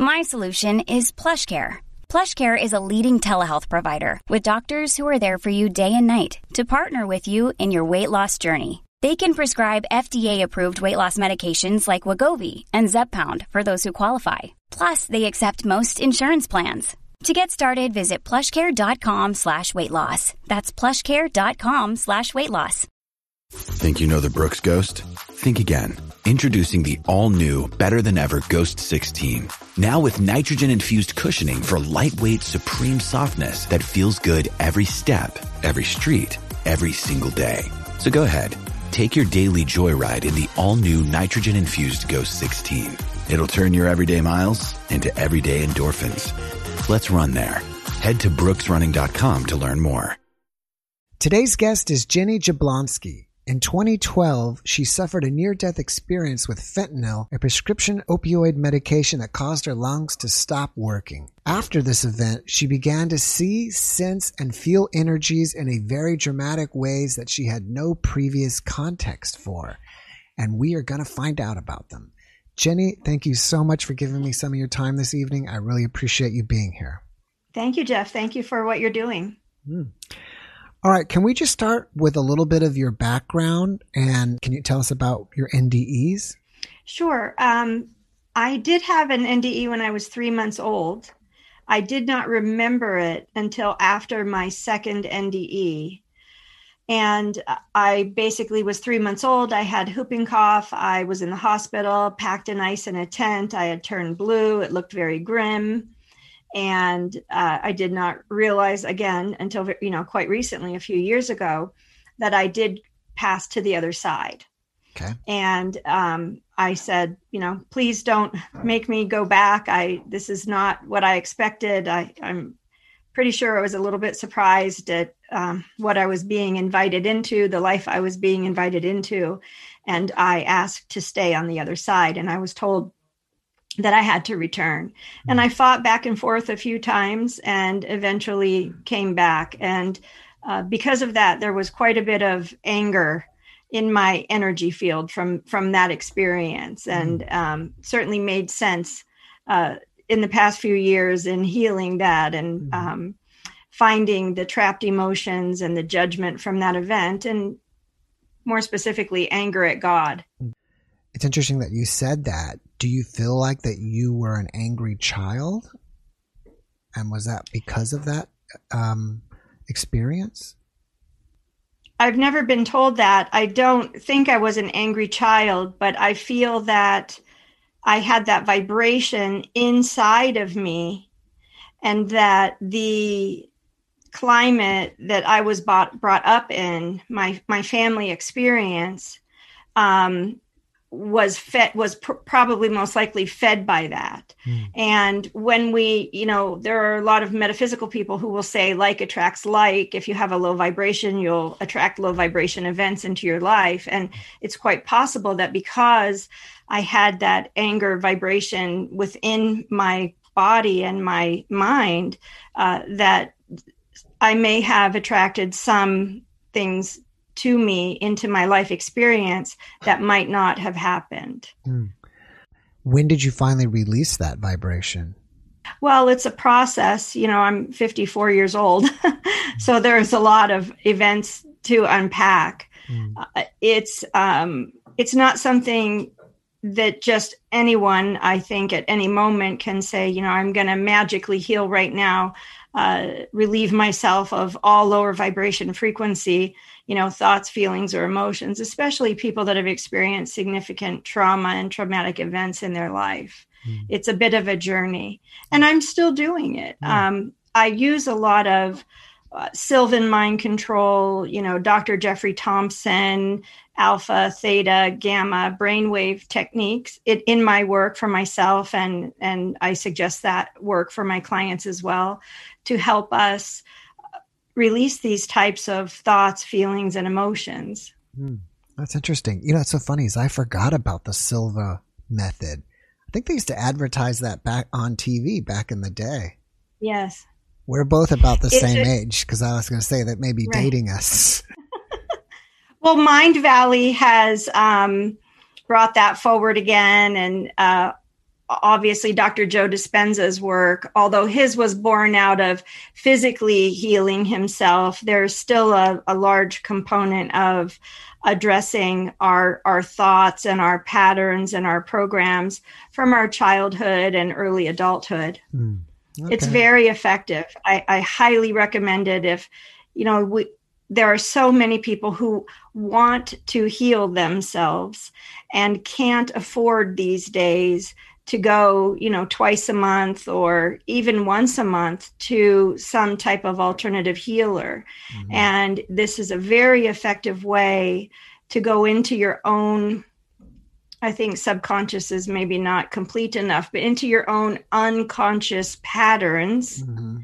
My solution is PlushCare. PlushCare is a leading telehealth provider with doctors who are there for you day and night to partner with you in your weight loss journey. They can prescribe FDA-approved weight loss medications like Wegovy and Zepbound for those who qualify. Plus, they accept most insurance plans. To get started, visit plushcare.com slash weight loss. That's plushcare.com slash weight loss. Think you know the Brooks Ghost? Think again. Introducing the all-new, better-than-ever Ghost 16. Now with nitrogen-infused cushioning for lightweight, supreme softness that feels good every step, every street, every single day. So go ahead, take your daily joyride in the all-new nitrogen-infused Ghost 16. It'll turn your everyday miles into everyday endorphins. Let's run there. Head to brooksrunning.com to learn more. Today's guest is Jenny Jablonski. In 2012, she suffered a near death experience with fentanyl, a prescription opioid medication that caused her lungs to stop working. After this event, she began to see, sense, and feel energies in a very dramatic ways that she had no previous context for. And we are going to find out about them. Jenny, thank you so much for giving me some of your time this evening. I really appreciate you being here. Thank you, Jeff. Thank you for what you're doing. Mm. All right, can we just start with a little bit of your background and can you tell us about your NDEs? Sure. Um, I did have an NDE when I was three months old. I did not remember it until after my second NDE. And I basically was three months old. I had whooping cough. I was in the hospital, packed in ice in a tent. I had turned blue. It looked very grim and uh, I did not realize again until you know quite recently, a few years ago, that I did pass to the other side. Okay. And um, I said, you know, please don't make me go back. I this is not what I expected. I, I'm pretty sure I was a little bit surprised at um, what I was being invited into, the life I was being invited into, and I asked to stay on the other side. And I was told that I had to return. And I fought back and forth a few times and eventually came back. And uh, because of that, there was quite a bit of anger in my energy field from from that experience, and um, certainly made sense uh, in the past few years in healing that and um, finding the trapped emotions and the judgment from that event, and more specifically, anger at God. It's interesting that you said that. Do you feel like that you were an angry child? And was that because of that um, experience? I've never been told that. I don't think I was an angry child, but I feel that I had that vibration inside of me and that the climate that I was brought, brought up in, my, my family experience, um, was fed was pr- probably most likely fed by that. Mm. and when we you know there are a lot of metaphysical people who will say like attracts like. If you have a low vibration you'll attract low vibration events into your life. And it's quite possible that because i had that anger vibration within my body and my mind uh, that i may have attracted some things to me into my life experience that might not have happened. Mm. When did you finally release that vibration? Well, it's a process. You know, I'm 54 years old, so there's a lot of events to unpack. Mm. Uh, it's um, it's not something that just anyone, I think, at any moment can say, you know, I'm going to magically heal right now, uh, relieve myself of all lower vibration frequency you know thoughts feelings or emotions especially people that have experienced significant trauma and traumatic events in their life mm. it's a bit of a journey and i'm still doing it mm. um, i use a lot of uh, Silva mind control, you know, Dr. Jeffrey Thompson, alpha, theta, gamma, brainwave techniques it, in my work for myself, and and I suggest that work for my clients as well to help us release these types of thoughts, feelings, and emotions. Mm, that's interesting. You know, it's so funny is I forgot about the Silva method. I think they used to advertise that back on TV back in the day. Yes. We're both about the same age because I was going to say that may be right. dating us. well, Mindvalley has um, brought that forward again, and uh, obviously Dr. Joe Dispenza's work, although his was born out of physically healing himself, there's still a, a large component of addressing our our thoughts and our patterns and our programs from our childhood and early adulthood. Mm, okay. It's very effective. I, I highly recommend it if you know we there are so many people who want to heal themselves and can't afford these days to go, you know, twice a month or even once a month to some type of alternative healer. Mm-hmm. And this is a very effective way to go into your own I think subconscious is maybe not complete enough, but into your own unconscious patterns mm-hmm.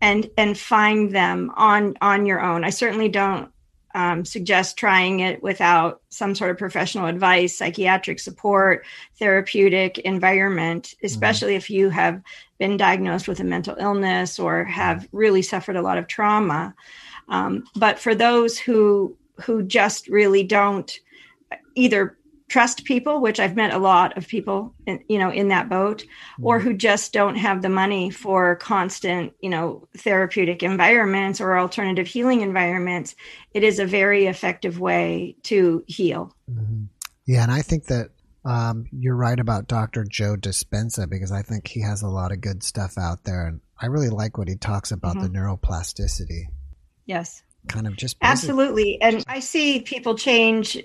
and and find them on on your own. I certainly don't um, suggest trying it without some sort of professional advice, psychiatric support, therapeutic environment, mm-hmm. especially mm-hmm. if you have been diagnosed with a mental illness or have really suffered a lot of trauma. Um, but for those who who just really don't either trust people, which I've met a lot of people, in, you know, in that boat, or mm-hmm. who just don't have the money for constant, you know, therapeutic environments or alternative healing environments. It is a very effective way to heal. Mm-hmm. Yeah, and I think that um, you're right about Dr. Joe Dispenza because I think he has a lot of good stuff out there, and I really like what he talks about mm-hmm. the neuroplasticity. Yes kind of just absolutely and i see people change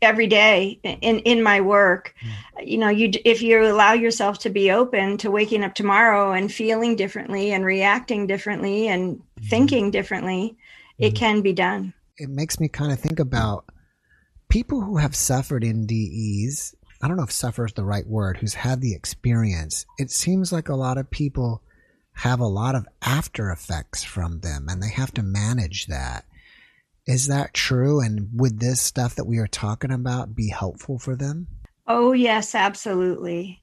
every day in in my work mm. you know you if you allow yourself to be open to waking up tomorrow and feeling differently and reacting differently and mm. thinking differently mm. it can be done it makes me kind of think about people who have suffered NDEs i don't know if suffer is the right word who's had the experience it seems like a lot of people have a lot of after effects from them and they have to manage that. Is that true? And would this stuff that we are talking about be helpful for them? Oh, yes, absolutely.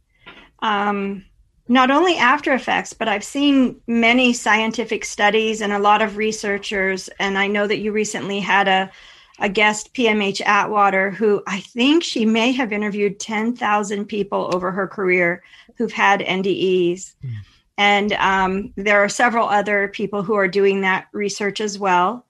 Um, not only after effects, but I've seen many scientific studies and a lot of researchers. And I know that you recently had a, a guest, PMH Atwater, who I think she may have interviewed 10,000 people over her career who've had NDEs. Mm. And um, there are several other people who are doing that research as well.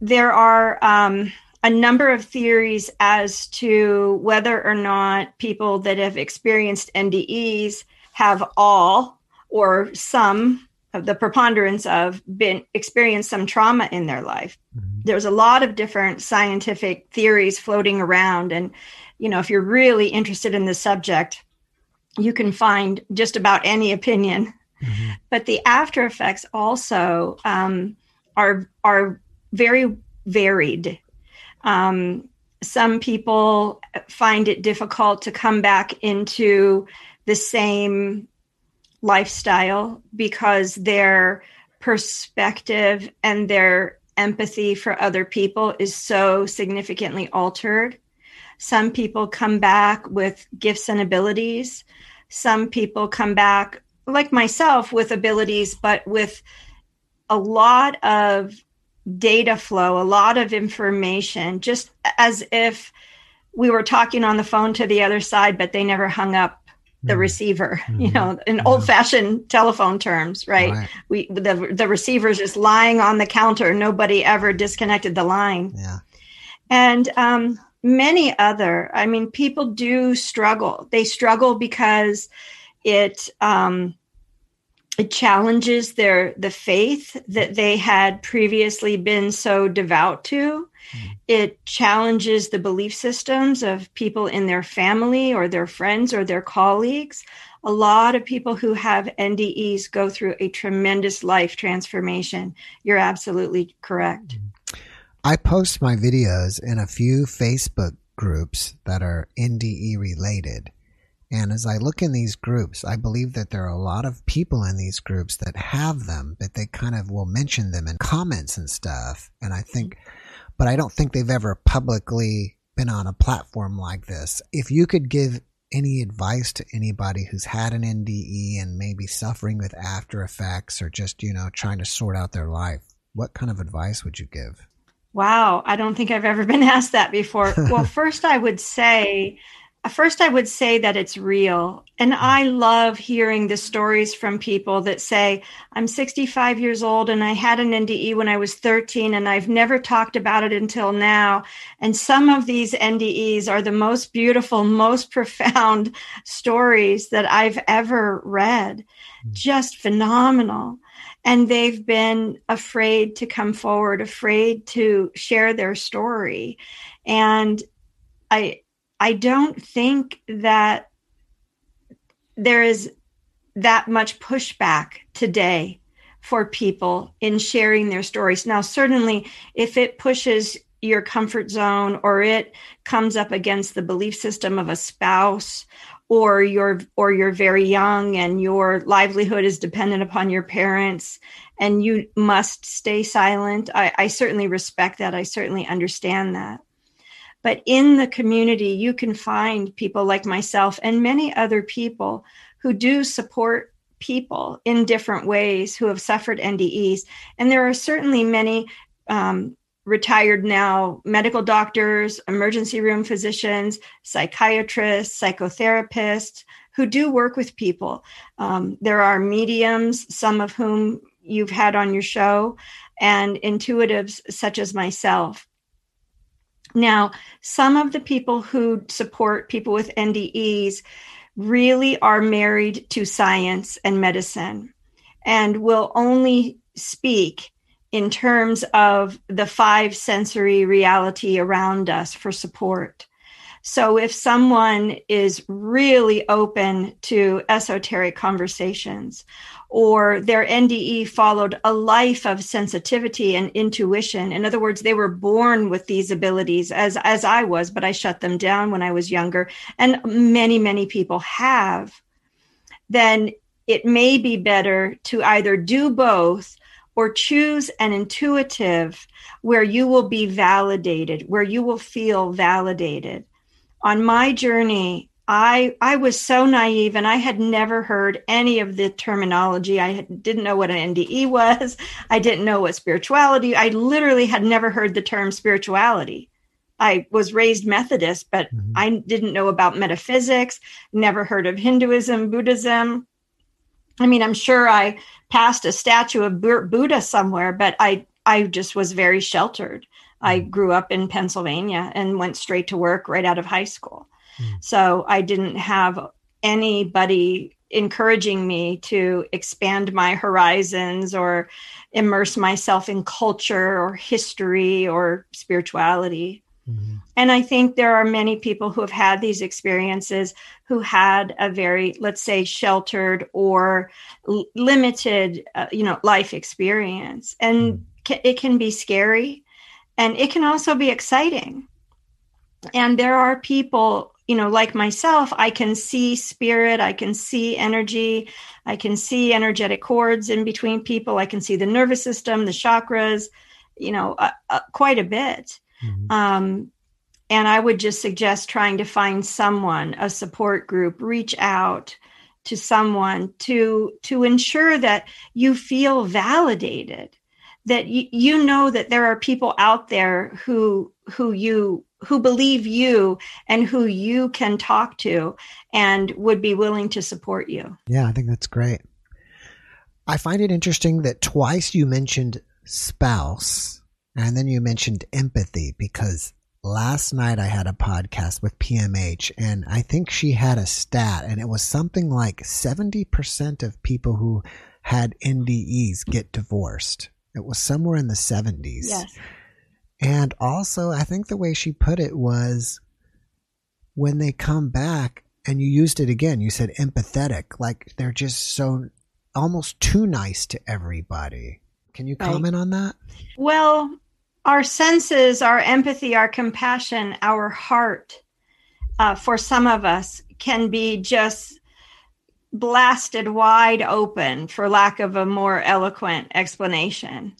There are um, a number of theories as to whether or not people that have experienced NDEs have all or some of the preponderance of been experienced some trauma in their life. Mm-hmm. There's a lot of different scientific theories floating around and you know if you're really interested in the subject you can find just about any opinion. Mm-hmm. But the after effects also um, are are very varied. Um, some people find it difficult to come back into the same lifestyle because their perspective and their empathy for other people is so significantly altered. Some people come back with gifts and abilities some people come back like myself with abilities but with a lot of data flow a lot of information just as if we were talking on the phone to the other side but they never hung up the mm-hmm. receiver mm-hmm. you know in yeah. old fashioned telephone terms right? right, we the the receiver's just lying on the counter nobody ever disconnected the line yeah and um many other i mean people do struggle they struggle because it um it challenges their the faith that they had previously been so devout to mm. it challenges the belief systems of people in their family or their friends or their colleagues a lot of people who have NDEs go through a tremendous life transformation. You're absolutely correct. I post my videos in a few Facebook groups that are NDE related. And as I look in these groups, I believe that there are a lot of people in these groups that have them, but they kind of will mention them in comments and stuff. And I mm-hmm. think, but I don't think they've ever publicly been on a platform like this. If you could give any advice to anybody who's had an NDE and maybe suffering with after effects or just, you know, trying to sort out their life, what kind of advice would you give? Wow, I don't think I've ever been asked that before. well, first, I would say First, I would say that it's real. And I love hearing the stories from people that say, I'm 65 years old and I had an NDE when I was 13 and I've never talked about it until now. And some of these NDEs are the most beautiful, most profound stories that I've ever read. Hmm. Just phenomenal. And they've been afraid to come forward, afraid to share their story. And I, I don't think that there is that much pushback today for people in sharing their stories. Now, certainly, if it pushes your comfort zone or it comes up against the belief system of a spouse or you're or you're very young and your livelihood is dependent upon your parents and you must stay silent. I, I certainly respect that. I certainly understand that. But in the community, you can find people like myself and many other people who do support people in different ways who have suffered NDEs. And there are certainly many um, retired now medical doctors, emergency room physicians, psychiatrists, psychotherapists who do work with people. Um, there are mediums, some of whom you've had on your show, and intuitives such as myself. Now, some of the people who support people with NDEs really are married to science and medicine and will only speak in terms of the five sensory reality around us for support. So if someone is really open to esoteric conversations or their NDE followed a life of sensitivity and intuition. In other words, they were born with these abilities as, as I was, but I shut them down when I was younger. And many, many people have. Then it may be better to either do both or choose an intuitive where you will be validated, where you will feel validated. On my journey, I I was so naive and I had never heard any of the terminology. I had, didn't know what an NDE was. I didn't know what spirituality. I literally had never heard the term spirituality. I was raised Methodist, but mm-hmm. I didn't know about metaphysics, never heard of Hinduism, Buddhism. I mean, I'm sure I passed a statue of Buddha somewhere, but I I just was very sheltered. I mm-hmm. grew up in Pennsylvania and went straight to work right out of high school. Mm. So I didn't have anybody encouraging me to expand my horizons or immerse myself in culture or history or spirituality. Mm-hmm. And I think there are many people who have had these experiences who had a very, let's say, sheltered or l- limited, uh, you know, life experience. And mm-hmm. it can be scary and it can also be exciting. And there are people you know, like myself, I can see spirit, I can see energy, I can see energetic cords in between people, I can see the nervous system, the chakras, you know, uh, uh, quite a bit. Mm-hmm. Um, and I would just suggest trying to find someone, a support group, reach out to someone to to ensure that you feel validated that you, you know that there are people out there who who you who believe you and who you can talk to and would be willing to support you. Yeah, I think that's great. I find it interesting that twice you mentioned spouse and then you mentioned empathy because last night I had a podcast with PMH and I think she had a stat and it was something like 70% of people who had NDEs get divorced. It was somewhere in the 70s. Yes. And also, I think the way she put it was when they come back, and you used it again. You said empathetic, like they're just so almost too nice to everybody. Can you Right. comment on that? Well, our senses, our empathy, our compassion, our heart, uh, for some of us, can be just blasted wide open, for lack of a more eloquent explanation,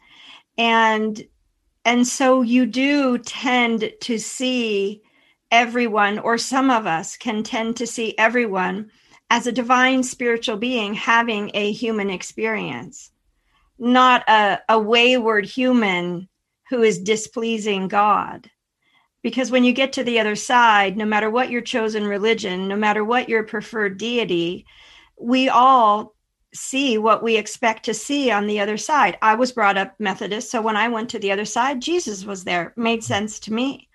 and and so you do tend to see everyone, or some of us can tend to see everyone as a divine spiritual being having a human experience not a, a wayward human who is displeasing God. Because when you get to the other side, no matter what your chosen religion, no matter what your preferred deity, we all see what we expect to see on the other side. I was brought up Methodist, so when I went to the other side, Jesus was there. Made sense to me.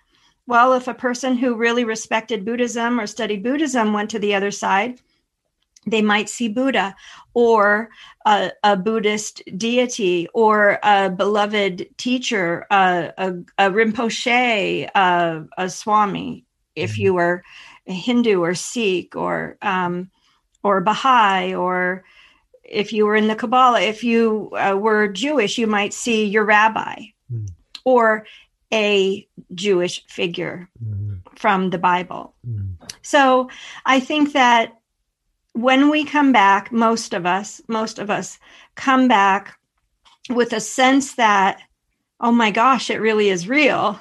Well, if a person who really respected Buddhism or studied Buddhism went to the other side, they might see Buddha or a, a Buddhist deity or a beloved teacher, a, a, a Rinpoche, a, a Swami, if you were a Hindu or Sikh or um, or Baha'i or if you were in the Kabbalah, if you uh, were Jewish, you might see your rabbi Mm. or a Jewish figure Mm, from the Bible. mm, So I think that when we come back, most of us, most of us come back with a sense that, oh my gosh, it really is real.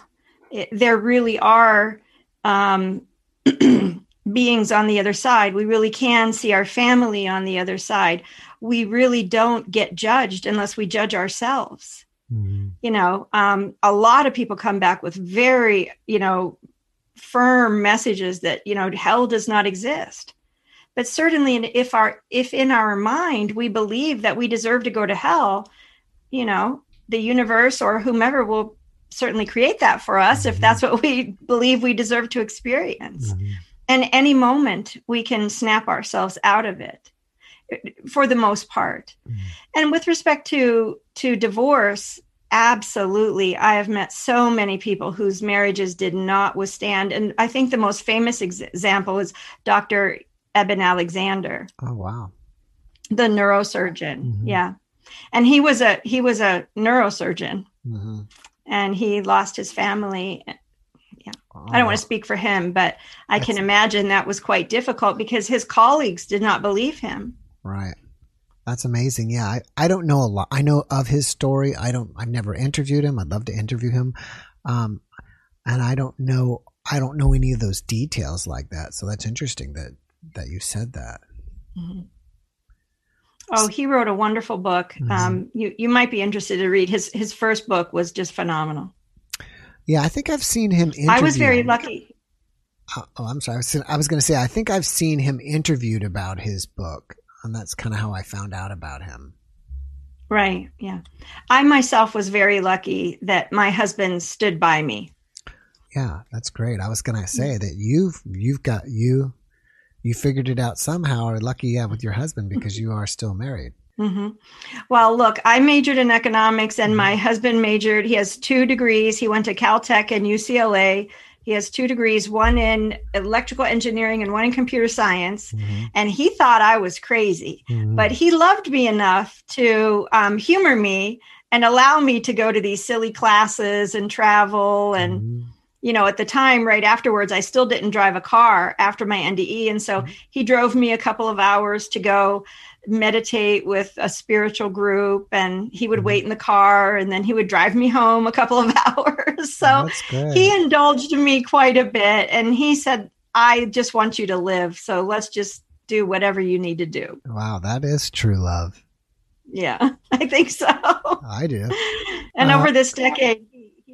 It, there really are um, beings on the other side. We really can see our family on the other side. We really don't get judged unless we judge ourselves mm, you know um, a lot of people come back with very you know firm messages that you know hell does not exist but certainly if our if in our mind we believe that we deserve to go to hell you know the universe or whomever will certainly create that for us if that's what we believe we deserve to experience mm. and any moment we can snap ourselves out of it for the most part Mm. and with respect to to divorce absolutely i have met so many people whose marriages did not withstand and i think the most famous ex- example is dr eben alexander Oh wow. the neurosurgeon Mhm. yeah and he was a he was a neurosurgeon hmm and he lost his family Oh, I don't want to speak for him, but I can imagine that was quite difficult because his colleagues did not believe him. Right. That's amazing. Yeah, I, I don't know a lot. I know of his story. I don't. I've never interviewed him. I'd love to interview him, um, and I don't know. I don't know any of those details like that. So that's interesting that that you said that. Oh, he wrote a wonderful book. Mhm. Um, you you might be interested to read his his first book was just phenomenal. Yeah, I think I've seen him. I was very lucky. Oh, oh, I'm sorry. I was, I was going to say I think I've seen him interviewed about his book, and that's kind of how I found out about him. Right. Yeah. I myself was very lucky that my husband stood by me. Yeah, that's great. I was going to say that you've you've got you you figured it out somehow. Or lucky, yeah, with your husband because you are still married. hmm Well, look, I majored in economics and my husband majored. He has two degrees. He went to Caltech and UCLA. He has two degrees, one in electrical engineering and one in computer science. And he thought I was crazy, Mhm. but he loved me enough to um, humor me and allow me to go to these silly classes and travel and. You know, at the time, right afterwards, I still didn't drive a car after my NDE. And so he drove me a couple of hours to go meditate with a spiritual group. And he would wait in the car and then he would drive me home a couple of hours. so he indulged me quite a bit. And he said, I just want you to live. So let's just do whatever you need to do. wow, that is true love. Yeah, I think so. I do. And Uh, over this decade,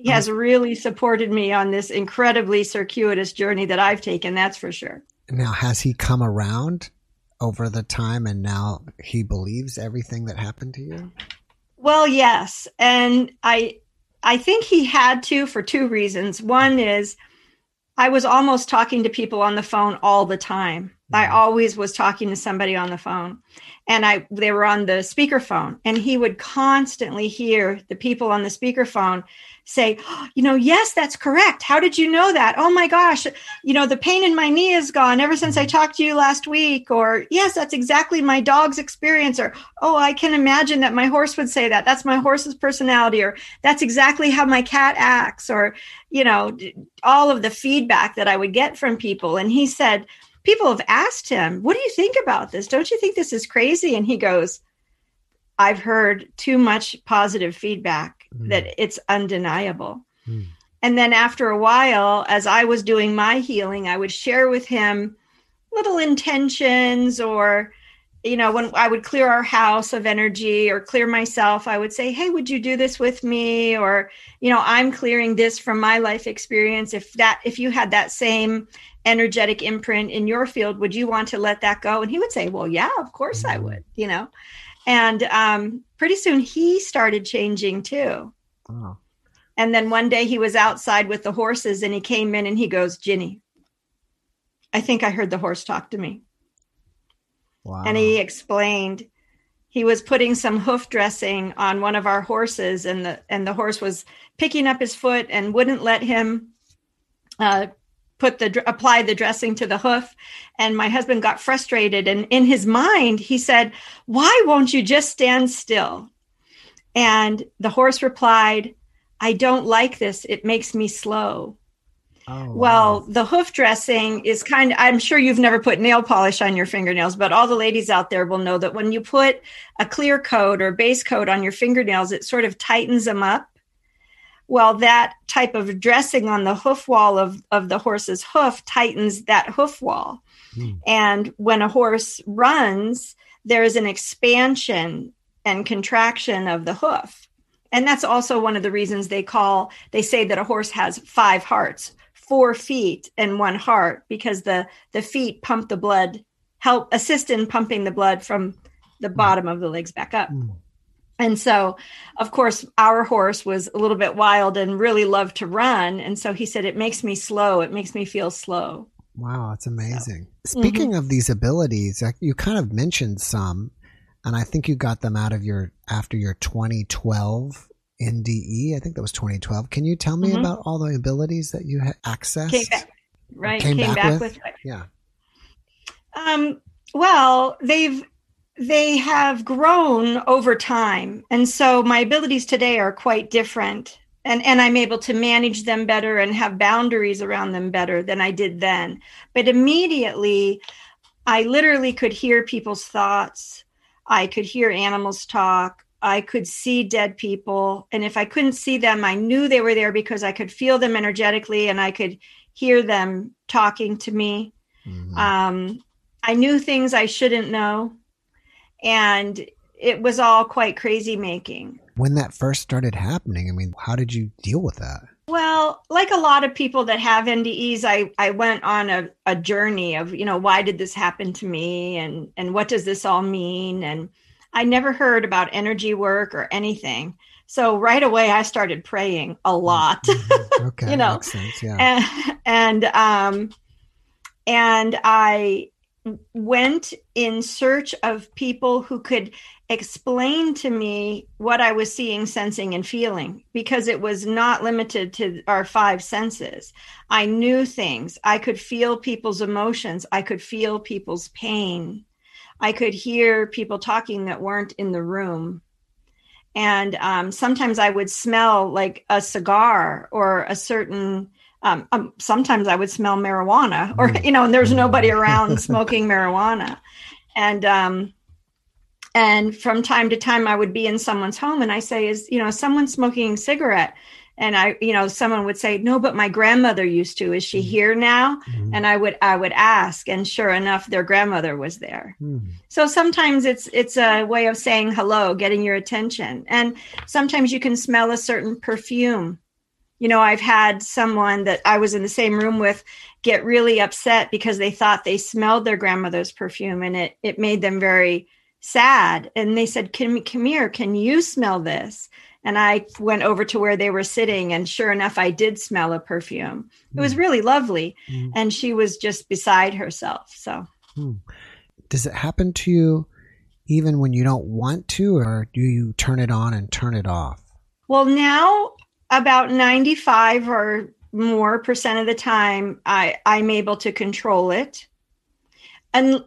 he has really supported me on this incredibly circuitous journey that I've taken. That's for sure. Now, has he come around over the time, and now he believes everything that happened to you? Well, yes, and I I think he had to for two reasons. One is I was almost talking to people on the phone all the time. I mm-hmm. always was talking to somebody on the phone and I they were on the speakerphone and he would constantly hear the people on the speakerphone say, oh, you know, yes, that's correct. How did you know that? Oh my gosh, you know, the pain in my knee is gone ever since I mm-hmm. talked to you last week. Or, yes, that's exactly my dog's experience. Or, oh, I can imagine that my horse would say that. That's my horse's personality. Or, that's exactly how my cat acts. Or, you know, all of the feedback that I would get from people. And he said, people have asked him, what do you think about this? Don't you think this is crazy? And he goes, I've heard too much positive feedback mm. that it's undeniable. Mm. And then after a while, as I was doing my healing, I would share with him little intentions or you know when i would clear our house of energy or clear myself i would say hey would you do this with me or you know i'm clearing this from my life experience if that if you had that same energetic imprint in your field would you want to let that go and he would say well yeah of course i would you know and um, pretty soon he started changing too. Oh. And then one day he was outside with the horses and he came in and he goes, Jenny, I think I heard the horse talk to me. Wow. And he explained he was putting some hoof dressing on one of our horses and the and the horse was picking up his foot and wouldn't let him uh, put the apply the dressing to the hoof. And my husband got frustrated. And in his mind he said why won't you just stand still? And the horse replied i don't like this. It makes me slow. Oh, well wow. the hoof dressing is kind of i'm sure you've never put nail polish on your fingernails but all the ladies out there will know that when you put a clear coat or base coat on your fingernails it sort of tightens them up well, that type of dressing on the hoof wall of, of the horse's hoof tightens that hoof wall. Mm. And when a horse runs, there is an expansion and contraction of the hoof. And that's also one of the reasons they call, they say that a horse has five hearts, four feet and one heart, because the, the feet pump the blood, help assist in pumping the blood from the hmm. bottom of the legs back up. Mm. And so, of course, our horse was a little bit wild and really loved to run. And so he said, It makes me slow. It makes me feel slow. Wow, that's amazing. So, Speaking mm-hmm. of these abilities, you kind of mentioned some, and I think you got them out of your after your 2012 NDE. I think that was 2012. Can you tell me mm-hmm. about all the abilities that you had accessed? Came back, right? Came, came back, back, with, with yeah. Um. Well, they've they have grown over time. And so my abilities today are quite different. And, and I'm able to manage them better and have boundaries around them better than I did then. But immediately, I literally could hear people's thoughts. I could hear animals talk. I could see dead people. And if I couldn't see them, I knew they were there because I could feel them energetically and I could hear them talking to me. Mm-hmm. Um, I knew things I shouldn't know and it was all quite crazy making. When that first started happening, I mean, how did you deal with that? Well, like a lot of people that have NDEs, I, I went on a, a journey of, you know, why did this happen to me and, and what does this all mean? And I never heard about energy work or anything. So right away I started praying a lot. Mm-hmm. Okay. you know, sense, yeah. and, and um and I went in search of people who could explain to me what I was seeing, sensing, and feeling because it was not limited to our five senses. I knew things. I could feel people's emotions. I could feel people's pain. I could hear people talking that weren't in the room. And um, sometimes I would smell like a cigar or a certain um, um, sometimes I would smell marijuana, or mm. you know, and there's nobody around smoking marijuana, and um, and from time to time I would be in someone's home, and I say, "Is you know, someone smoking a cigarette?" And I, you know, someone would say, "No, but my grandmother used to. Is she mm. here now?" Mm-hmm. And I would, I would ask, and sure enough, their grandmother was there. Mm. So sometimes it's it's a way of saying hello, getting your attention, and sometimes you can smell a certain perfume you know, I've had someone that I was in the same room with get really upset because they thought they smelled their grandmother's perfume and it it made them very sad. And they said, "Come, come here, can you smell this?" And I went over to where they were sitting, and sure enough, I did smell a perfume. It was mm. really lovely, mm. and she was just beside herself. So Hmm. Does it happen to you even when you don't want to, or do you turn it on and turn it off? Well, now about 95 or more percent of the time, I, I'm able to control it. And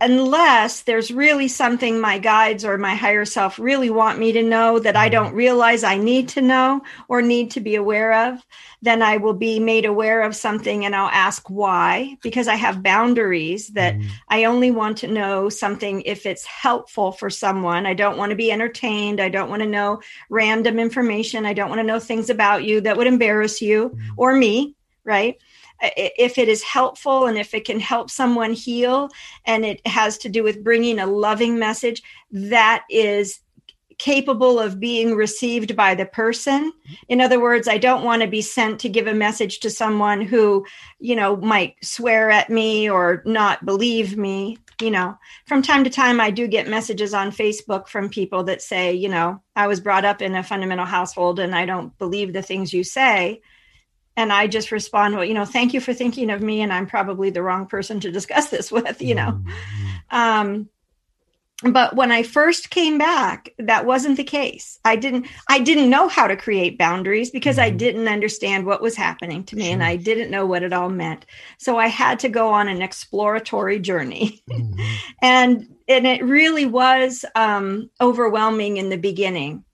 unless there's really something my guides or my higher self really want me to know that I don't realize I need to know or need to be aware of, then I will be made aware of something and I'll ask why, because I have boundaries that mm. I only want to know something if it's helpful for someone. I don't want to be entertained. I don't want to know random information. I don't want to know things about you that would embarrass you mm. or me, right? If it is helpful and if it can help someone heal and it has to do with bringing a loving message that is capable of being received by the person. In other words, I don't want to be sent to give a message to someone who, you know, might swear at me or not believe me. You know, from time to time, I do get messages on Facebook from people that say, you know, I was brought up in a fundamental household and I don't believe the things you say and I just respond, well, you know, thank you for thinking of me, and I'm probably the wrong person to discuss this with, you know. Mm-hmm. Um, but when I first came back, that wasn't the case. I didn't I didn't know how to create boundaries because mm-hmm. I didn't understand what was happening to me sure. and I didn't know what it all meant. So I had to go on an exploratory journey. Mm-hmm. and and it really was um, overwhelming in the beginning.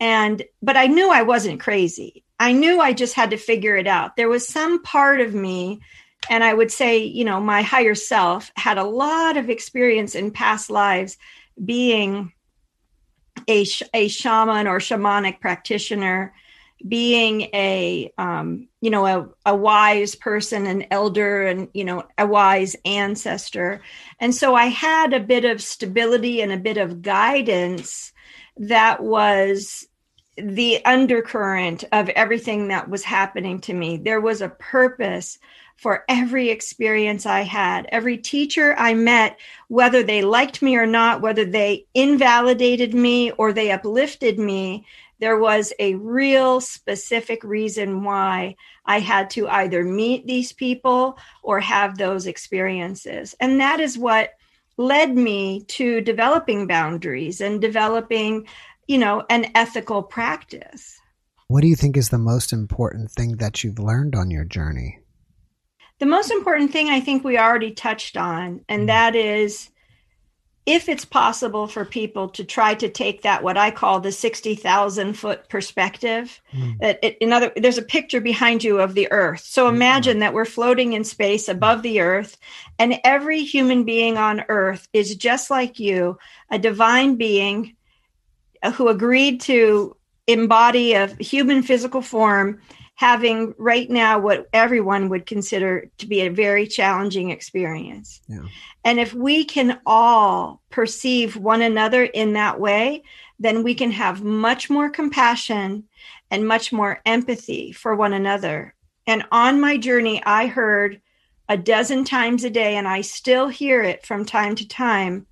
And but I knew I wasn't crazy. I knew I just had to figure it out. There was some part of me, and I would say, you know, my higher self had a lot of experience in past lives being a, a shaman or shamanic practitioner, being a, um, you know, a, a wise person, an elder, and, you know, a wise ancestor. And so I had a bit of stability and a bit of guidance that was the undercurrent of everything that was happening to me. There was a purpose for every experience I had. Every teacher I met, whether they liked me or not, whether they invalidated me or they uplifted me, there was a real specific reason why I had to either meet these people or have those experiences. And that is what led me to developing boundaries and developing you know, an ethical practice. What do you think is the most important thing that you've learned on your journey? The most important thing I think we already touched on, and mm. that is if it's possible for people to try to take that what I call the 60,000 foot perspective mm. that it, in other there's a picture behind you of the earth so mm. imagine mm. that we're floating in space above the earth and every human being on earth is just like you a divine being who agreed to embody a human physical form having right now what everyone would consider to be a very challenging experience. Yeah. And if we can all perceive one another in that way, then we can have much more compassion and much more empathy for one another. And on my journey, I heard a dozen times a day, and I still hear it from time to time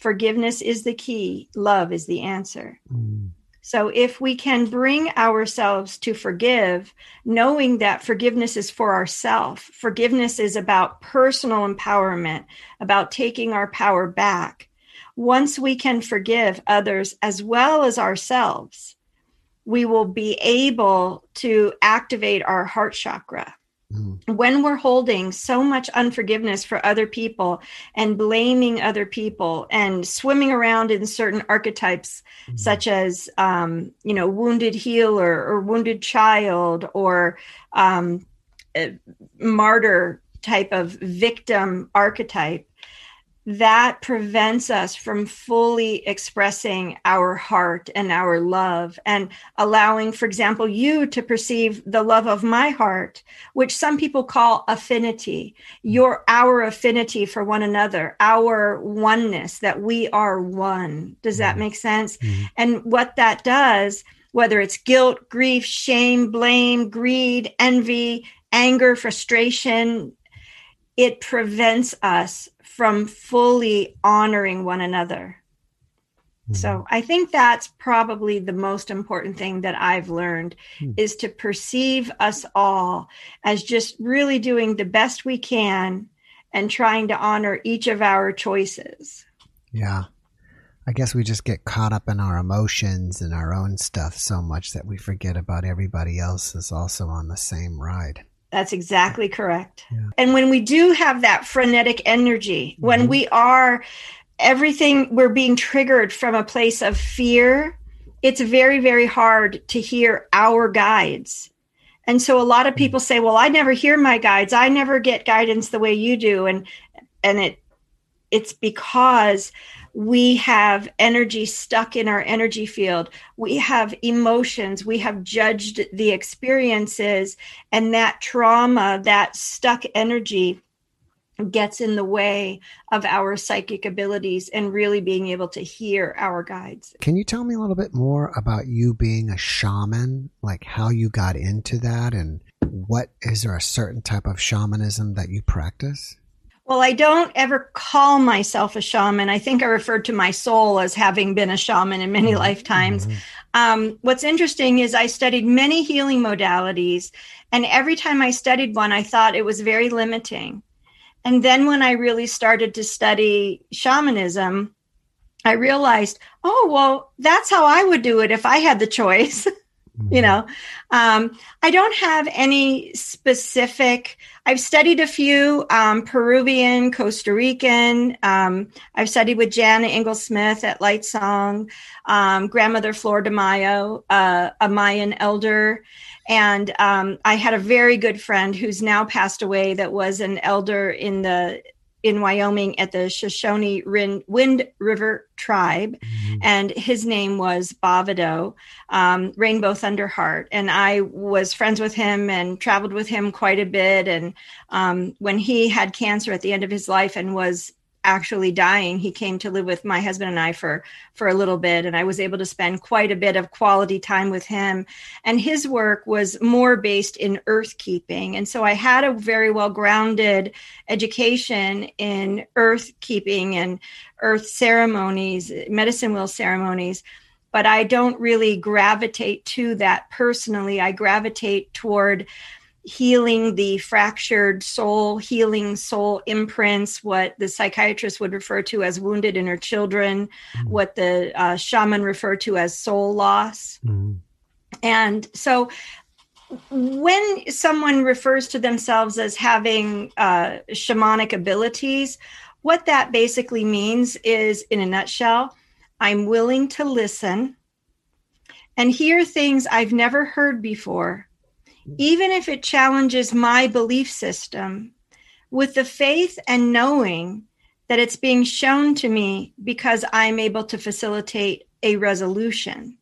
Forgiveness is the key, love is the answer. Mm. So, if we can bring ourselves to forgive, knowing that forgiveness is for ourselves, forgiveness is about personal empowerment, about taking our power back. Once we can forgive others as well as ourselves, we will be able to activate our heart chakra Mm. When we're holding so much unforgiveness for other people and blaming other people and swimming around in certain archetypes, mm. such as, um, you know, wounded healer or wounded child or um, martyr type of victim archetype, that prevents us from fully expressing our heart and our love and allowing, for example, you to perceive the love of my heart, which some people call affinity, your, our affinity for one another, our oneness, that we are one. Does that mm-hmm. make sense? Mm-hmm. And what that does, whether it's guilt, grief, shame, blame, greed, envy, anger, frustration, it prevents us from fully honoring one another. Mm-hmm. So I think that's probably the most important thing that I've learned mm-hmm. is to perceive us all as just really doing the best we can and trying to honor each of our choices. Yeah. I guess we just get caught up in our emotions and our own stuff so much that we forget about everybody else is also on the same ride. That's exactly correct. Yeah. And when we do have that frenetic energy, mm-hmm. when we are everything, we're being triggered from a place of fear, it's very, very hard to hear our guides. And so a lot of mm. people say, well, I never hear my guides. I never get guidance the way you do. And, and it, it's because we have energy stuck in our energy field. We have emotions. We have judged the experiences, and that trauma, that stuck energy gets in the way of our psychic abilities and really being able to hear our guides. Can you tell me a little bit more about you being a shaman, like how you got into that and what is there a certain type of shamanism that you practice? Well, I don't ever call myself a shaman. I think I referred to my soul as having been a shaman in many mm-hmm. lifetimes. Mm-hmm. Um, what's interesting is I studied many healing modalities, and every time I studied one, I thought it was very limiting. And then when I really started to study shamanism, I realized, oh, well, that's how I would do it if I had the choice. Mm-hmm. you know um, i don't have any specific i've studied a few um, peruvian costa rican um, i've studied with jana Engels-Smith at Lightsong um, grandmother Flordemayo uh, a mayan elder and um, i had a very good friend who's now passed away that was an elder in the in Wyoming at the Shoshone Wind River Tribe, mm-hmm. and his name was Bavado, um, Rainbow Thunderheart. And I was friends with him and traveled with him quite a bit. And um, when he had cancer at the end of his life and was actually dying. He came to live with my husband and i for for a little bit and i was able to spend quite a bit of quality time with him. And his work was more based in earth keeping and so i had a very well grounded education in earth keeping and earth ceremonies medicine wheel ceremonies but i don't really gravitate to that personally. I gravitate toward healing the fractured soul, healing soul imprints, what the psychiatrist would refer to as wounded inner children, mm. what the uh, shaman referred to as soul loss. Mm. And so when someone refers to themselves as having uh, shamanic abilities, what that basically means is, in a nutshell, I'm willing to listen and hear things I've never heard before even if it challenges my belief system, with the faith and knowing that it's being shown to me because I'm able to facilitate a resolution.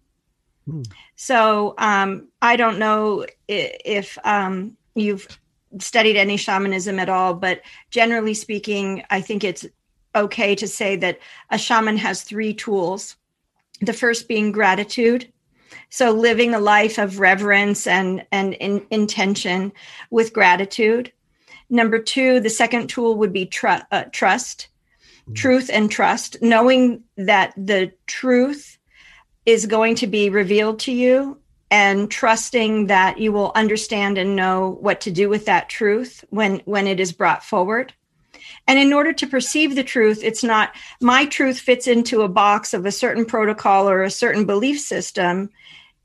Hmm. So um, I don't know if um, you've studied any shamanism at all, but generally speaking, I think it's okay to say that a shaman has three tools. The first being gratitude, so living a life of reverence and and in, intention with gratitude. Number two, the second tool would be tr- uh, trust, mm-hmm. truth and trust, knowing that the truth is going to be revealed to you and trusting that you will understand and know what to do with that truth when when it is brought forward and in order to perceive the truth it's not my truth fits into a box of a certain protocol or a certain belief system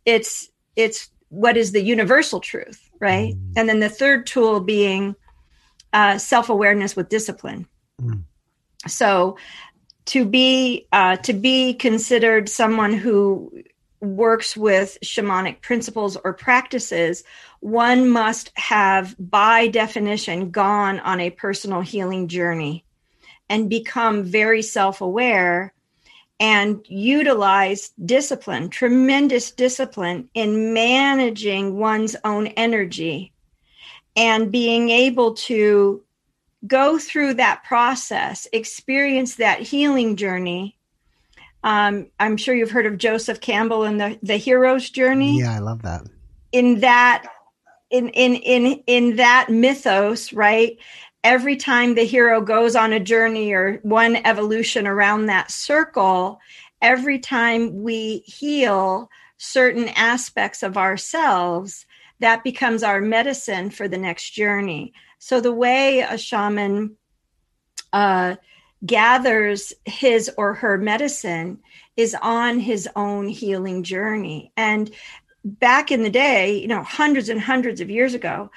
it's it's what is the universal truth right mm. and then the third tool being uh, self-awareness with discipline mm. so to be uh, to be considered someone who works with shamanic principles or practices one must have by definition gone on a personal healing journey and become very self-aware and utilize discipline, tremendous discipline in managing one's own energy and being able to go through that process, experience that healing journey. Um, I'm sure you've heard of Joseph Campbell and the, the hero's journey. Yeah, I love that. In that in in in in that mythos, right? Every time the hero goes on a journey or one evolution around that circle, every time we heal certain aspects of ourselves, that becomes our medicine for the next journey. So, the way a shaman uh, gathers his or her medicine is on his own healing journey. And back in the day, you know, hundreds and hundreds of years ago,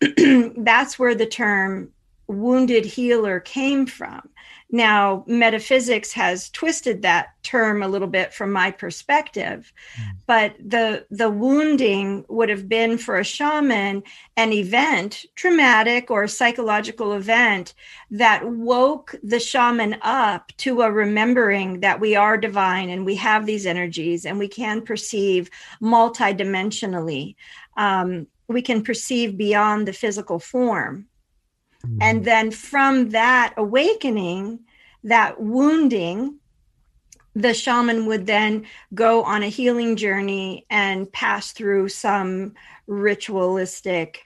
that's where the term wounded healer came from. Now, metaphysics has twisted that term a little bit from my perspective, mm. but the the wounding would have been for a shaman an event, traumatic or psychological event that woke the shaman up to a remembering that we are divine and we have these energies and we can perceive multidimensionally. Um, we can perceive beyond the physical form Mm-hmm. And then from that awakening, that wounding, the shaman would then go on a healing journey and pass through some ritualistic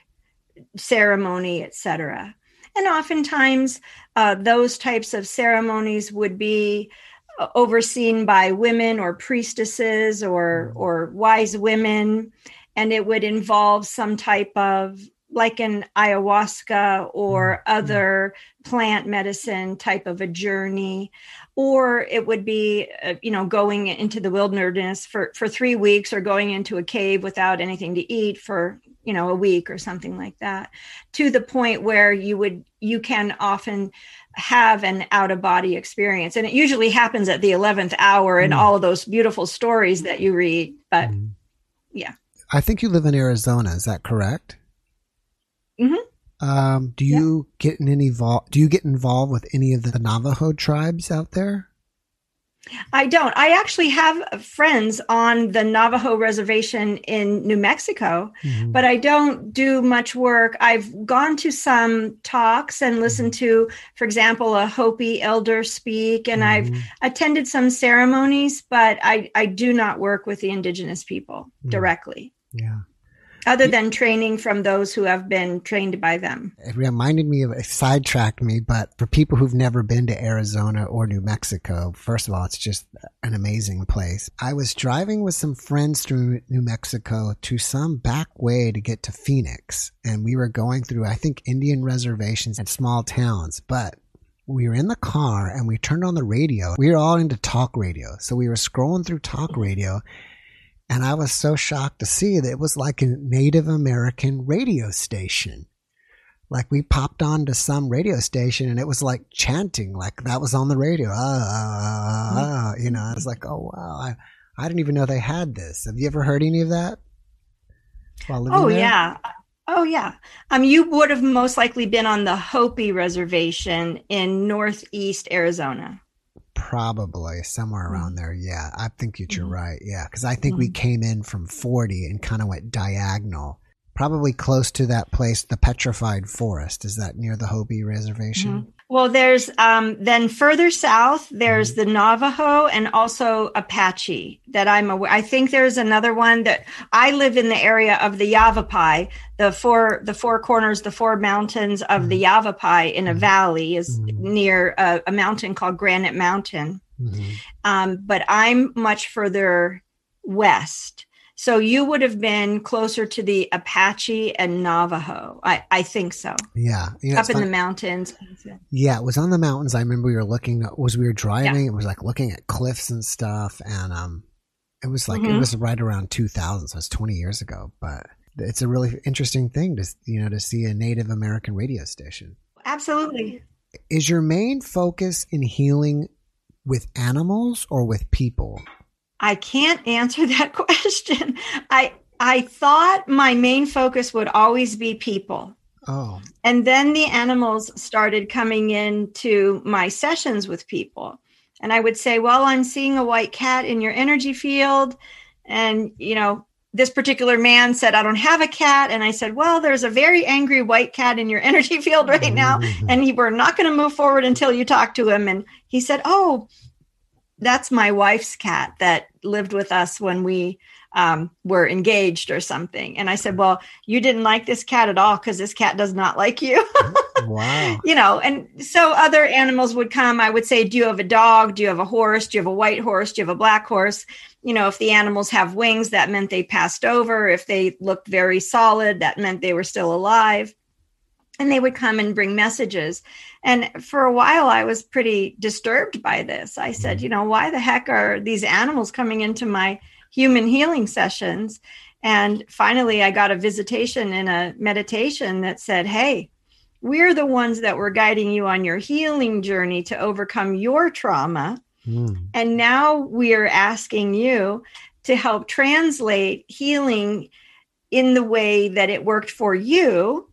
ceremony, etc. And oftentimes, uh, those types of ceremonies would be uh, overseen by women or priestesses or mm-hmm. or wise women, and it would involve some type of like an ayahuasca or mm-hmm. other plant medicine type of a journey or it would be uh, you know going into the wilderness for for 3 weeks or going into a cave without anything to eat for you know a week or something like that to the point where you would you can often have an out of body experience and it usually happens at the 11th hour in mm. all of those beautiful stories that you read but mm. yeah i think you live in arizona is that correct Mm-hmm. Um, do you yeah. get in any vol- Do you get involved with any of the Navajo tribes out there? I don't. I actually have friends on the Navajo reservation in New Mexico, mm-hmm. but I don't do much work. I've gone to some talks and listened mm-hmm. to, for example, a Hopi elder speak, and mm-hmm. I've attended some ceremonies, but I, I do not work with the indigenous people mm. directly. Yeah other than training from those who have been trained by them. It reminded me of it sidetracked me, but for people who've never been to Arizona or New Mexico, first of all, it's just an amazing place. I was driving with some friends through New Mexico to some back way to get to Phoenix, and we were going through, I think, Indian reservations and small towns, but we were in the car and we turned on the radio. We were all into talk radio. So we were scrolling through talk radio and I was so shocked to see that it was like a Native American radio station. Like we popped on to some radio station and it was like chanting, like that was on the radio. Ah, ah, ah, ah. you know, I was like, oh wow, I, I didn't even know they had this. Have you ever heard any of that? oh there? yeah, oh yeah. Um, you would have most likely been on the Hopi reservation in Northeast Arizona probably somewhere around mm-hmm. there. Yeah, I think you're mm-hmm. right. Yeah, because I think mm-hmm. we came in from 40 and kind of went diagonal, probably close to that place, the Petrified Forest. Is that near the Hopi Reservation? Mm-hmm. Well, there's um, then further south, there's mm-hmm. the Navajo and also Apache that I'm aware. I think there's another one that I live in the area of the Yavapai, the four the four corners, the four mountains of mm-hmm. the Yavapai in a mm-hmm. valley is mm-hmm. near a, a, mountain called Granite Mountain. Mm-hmm. Um, but I'm much further west. So you would have been closer to the Apache and Navajo. I, I think so. Yeah. You know, Up in the mountains. Yeah, it was on the mountains. I remember we were looking, was we were driving, yeah. it was like looking at cliffs and stuff. And um, it was like, mm-hmm. it was right around 2000. So it was 20 years ago. But it's a really interesting thing to, you know, to see a Native American radio station. Absolutely. Is your main focus in healing with animals or with people? I can't answer that question. I I thought my main focus would always be people. Oh. And then the animals started coming into my sessions with people. And I would say, Well, I'm seeing a white cat in your energy field. And, you know, this particular man said, I don't have a cat. And I said, Well, there's a very angry white cat in your energy field right now. Mm-hmm. And he, we're not going to move forward until you talk to him. And he said, Oh, that's my wife's cat that lived with us when we um, were engaged or something. And I said, Well, you didn't like this cat at all because this cat does not like you. wow. You know, and so other animals would come. I would say, Do you have a dog? Do you have a horse? Do you have a white horse? Do you have a black horse? You know, if the animals have wings, that meant they passed over. If they looked very solid, that meant they were still alive. And they would come and bring messages. And for a while, I was pretty disturbed by this. I said, you know, why the heck are these animals coming into my human healing sessions? And finally, I got a visitation in a meditation that said, hey, we're the ones that were guiding you on your healing journey to overcome your trauma. Mm. And now we are asking you to help translate healing in the way that it worked for you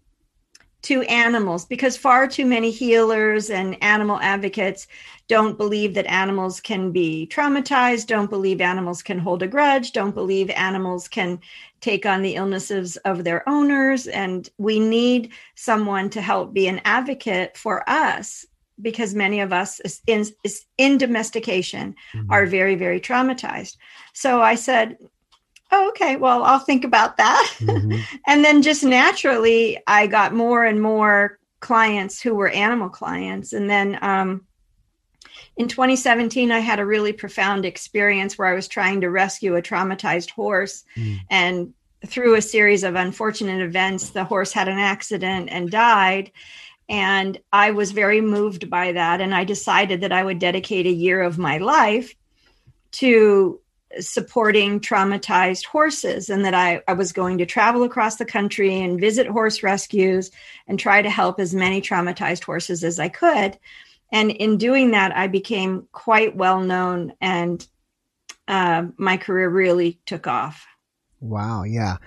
to animals because far too many healers and animal advocates don't believe that animals can be traumatized, don't believe animals can hold a grudge, don't believe animals can take on the illnesses of their owners. And we need someone to help be an advocate for us because many of us in, in domestication mm-hmm. are very, very traumatized. So I said, oh, okay, well, I'll think about that. Mm-hmm. and then just naturally, I got more and more clients who were animal clients. And then um, in 2017, I had a really profound experience where I was trying to rescue a traumatized horse. Mm. And through a series of unfortunate events, the horse had an accident and died. And I was very moved by that. And I decided that I would dedicate a year of my life to supporting traumatized horses and that I, I was going to travel across the country and visit horse rescues and try to help as many traumatized horses as I could. And in doing that, I became quite well known and uh, my career really took off. Wow. Yeah.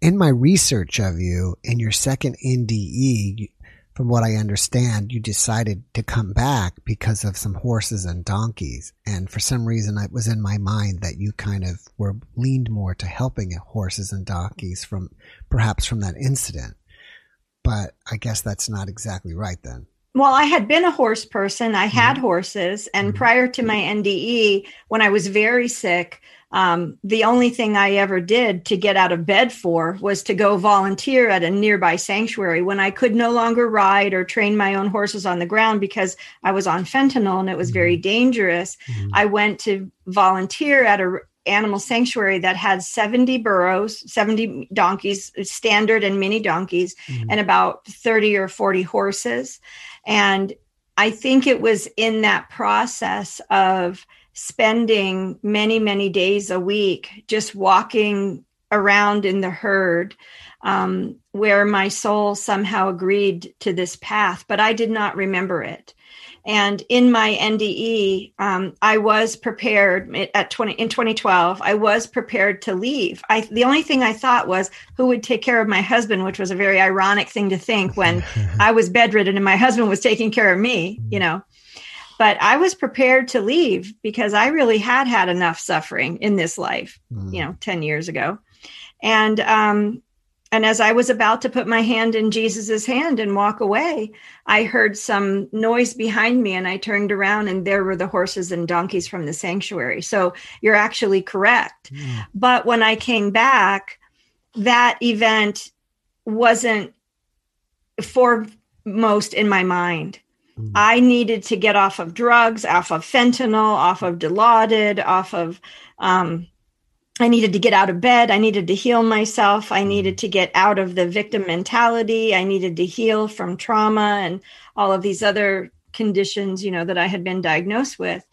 In my research of you, in your second NDE, from what I understand, you decided to come back because of some horses and donkeys. And for some reason, it was in my mind that you kind of were leaned more to helping horses and donkeys from perhaps from that incident. But I guess that's not exactly right then. Well, I had been a horse person. I had mm-hmm. horses. And mm-hmm. prior to my NDE, when I was very sick, um, the only thing I ever did to get out of bed for was to go volunteer at a nearby sanctuary when I could no longer ride or train my own horses on the ground because I was on fentanyl and it was very mm-hmm. dangerous. Mm-hmm. I went to volunteer at a animal sanctuary that had 70 burros, 70 donkeys, standard and mini donkeys, mm-hmm. and about 30 or 40 horses. And I think it was in that process of spending many, many days a week just walking around in the herd um, where my soul somehow agreed to this path, but I did not remember it. And in my NDE, um, I was prepared at 20 in 2012. I was prepared to leave. I the only thing I thought was who would take care of my husband, which was a very ironic thing to think when I was bedridden and my husband was taking care of me. You know, but I was prepared to leave because I really had had enough suffering in this life, mm. you know, 10 years ago. And, um, and as I was about to put my hand in Jesus's hand and walk away, I heard some noise behind me and I turned around and there were the horses and donkeys from the sanctuary. So you're actually correct. Mm. But when I came back, that event wasn't foremost in my mind. Mm. I needed to get off of drugs, off of fentanyl, off of Dilaudid, off of, um, I needed to get out of bed. I needed to heal myself. I needed to get out of the victim mentality. I needed to heal from trauma and all of these other conditions, you know, that I had been diagnosed with.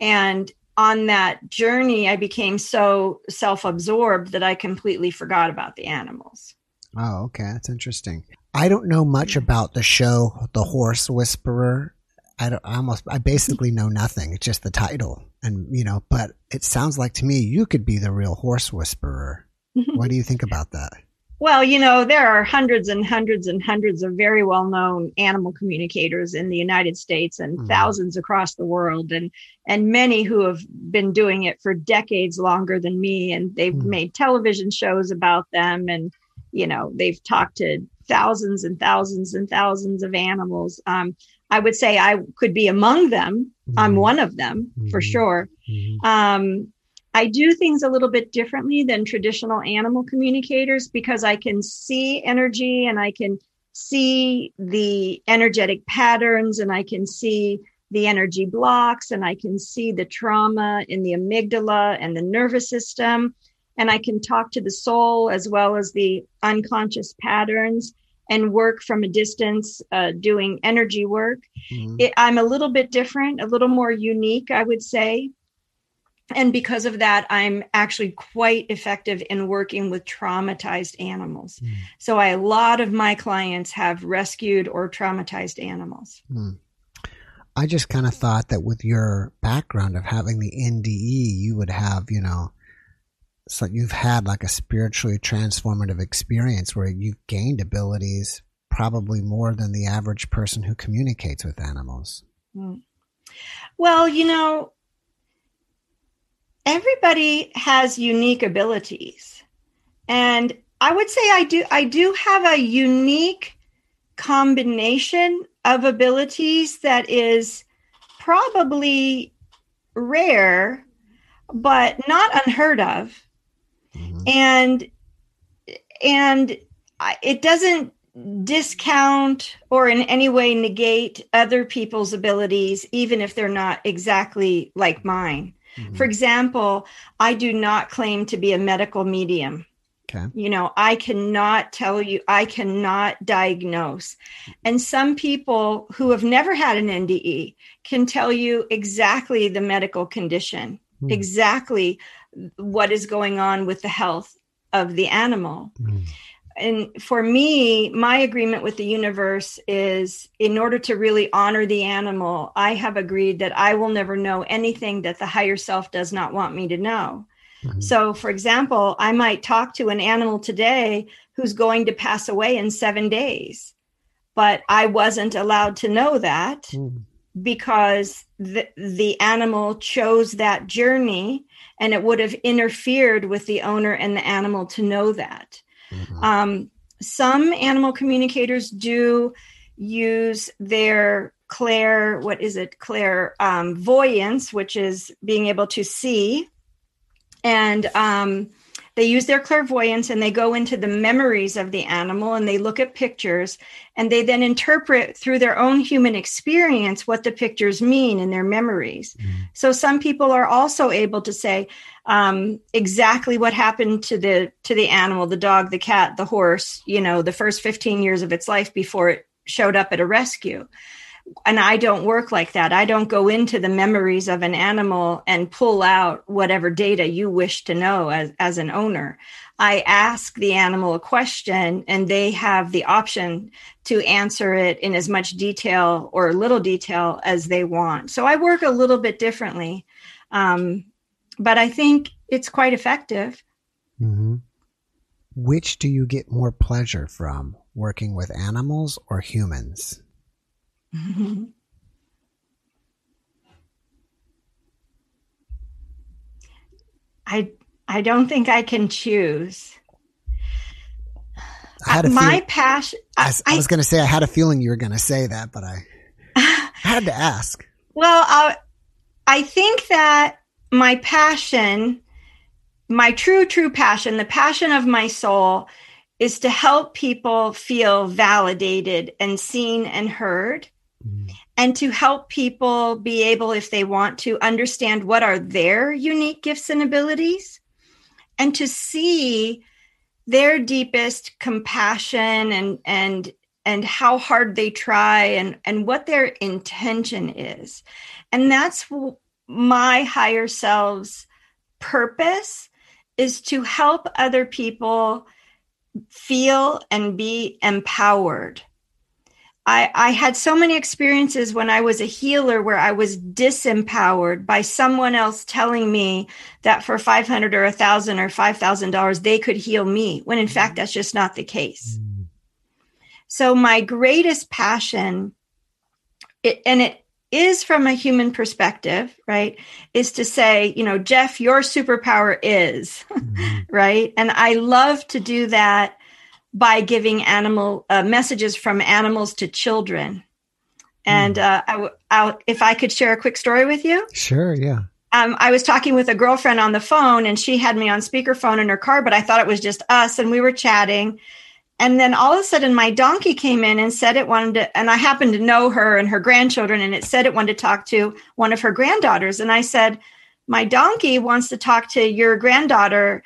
And on that journey, I became so self absorbed that I completely forgot about the animals. Oh, okay. That's interesting. I don't know much about the show, The Horse Whisperer. I don't. I almost. I basically know nothing. It's just the title, and you know. But it sounds like to me you could be the real horse whisperer. what do you think about that? Well, you know, there are hundreds and hundreds and hundreds of very well known animal communicators in the United States and mm. thousands across the world and and many who have been doing it for decades longer than me and they've mm. made television shows about them and you know, they've talked to thousands and thousands and thousands of animals. Um, I would say I could be among them. Mm-hmm. I'm one of them mm-hmm. for sure. Mm-hmm. Um, I do things a little bit differently than traditional animal communicators because I can see energy and I can see the energetic patterns and I can see the energy blocks and I can see the trauma in the amygdala and the nervous system and I can talk to the soul as well as the unconscious patterns. and work from a distance uh, doing energy work. Mhm. It, I'm a little bit different, a little more unique, I would say. And because of that, I'm actually quite effective in working with traumatized animals. Mm. So, I, a lot of my clients have rescued or traumatized animals. I just kind of thought that with your background of having the NDE, you would have, you know, so you've had like a spiritually transformative experience where you've gained abilities probably more than the average person who communicates with animals. Hmm. Well, you know, everybody has unique abilities. And I would say I do I do have a unique combination of abilities that is probably rare but not unheard of. Mhm. And and it doesn't discount or in any way negate other people's abilities even if they're not exactly like mine. Mhm. For example, I do not claim to be a medical medium. Okay. You know, I cannot tell you, I cannot diagnose. And some people who have never had an NDE can tell you exactly the medical condition, Hmm. exactly what is going on with the health of the animal. Mm. And for me, my agreement with the universe is in order to really honor the animal, I have agreed that I will never know anything that the higher self does not want me to know. Mhm. So, for example, I might talk to an animal today who's going to pass away in seven days, but I wasn't allowed to know that Mm. because the, the animal chose that journey and it would have interfered with the owner and the animal to know that. Mhm. Um, some animal communicators do use their clair, what is it, clair um, voyance, which is being able to see. And um, they use their clairvoyance and they go into the memories of the animal and they look at pictures and they then interpret through their own human experience what the pictures mean in their memories. So some people are also able to say um, exactly what happened to the to the animal, the dog, the cat, the horse. You know, the first fifteen years of its life before it showed up at a rescue. And I don't work like that. I don't go into the memories of an animal and pull out whatever data you wish to know as, as an owner. I ask the animal a question and they have the option to answer it in as much detail or little detail as they want. So I work a little bit differently. Um, but I think it's quite effective. Mhm. Which do you get more pleasure from, working with animals or humans? I I don't think I can choose. I had a my feel- passion. I, I was going to say I had a feeling you were going to say that, but I, I had to ask. Well, I, I think that my passion, my true, true passion, the passion of my soul is to help people feel validated and seen and heard. Mm-hmm. And to help people be able, if they want to, understand what are their unique gifts and abilities, and to see their deepest compassion and and and how hard they try and and what their intention is. And that's my higher selves purpose is to help other people feel and be empowered I, I had so many experiences when I was a healer where I was disempowered by someone else telling me that for 500 or a thousand or $5,000, they could heal me, when in fact, that's just not the case. So my greatest passion, it, and it is from a human perspective, right, is to say, you know, Jeff, your superpower is, mm-hmm. right? And I love to do that by giving animal uh, messages from animals to children. And uh, I w- I'll, if I could share a quick story with you. Sure, yeah. Um, I was talking with a girlfriend on the phone and she had me on speakerphone in her car, but I thought it was just us and we were chatting. And then all of a sudden, my donkey came in and said it wanted to, and I happened to know her and her grandchildren, and it said it wanted to talk to one of her granddaughters. And I said, My donkey wants to talk to your granddaughter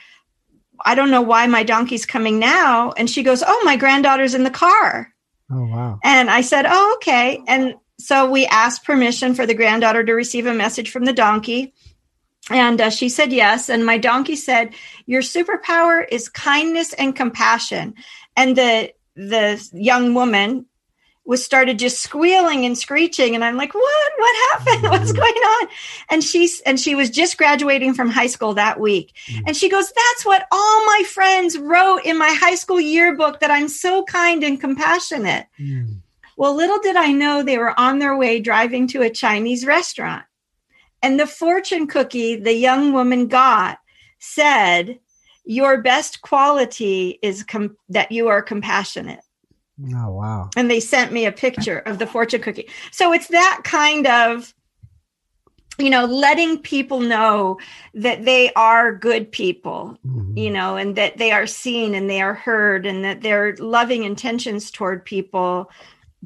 I don't know why my donkey's coming now. And she goes, Oh, my granddaughter's in the car. Oh, wow. And I said, Oh, okay. And so we asked permission for the granddaughter to receive a message from the donkey. And uh, she said yes. And my donkey said, Your superpower is kindness and compassion. And the the young woman was started just squealing and screeching and i'm like what? What happened? What's going on? And she's and she was just graduating from high school that week. And she goes that's what all my friends wrote in my high school yearbook that i'm so kind and compassionate. Mm. well little did i know they were on their way driving to a chinese restaurant. And the fortune cookie the young woman got said your best quality is com- that you are compassionate Oh, wow. and they sent me a picture of the fortune cookie. So it's that kind of you know letting people know that they are good people Mhm. you know and that they are seen and they are heard and that their loving intentions toward people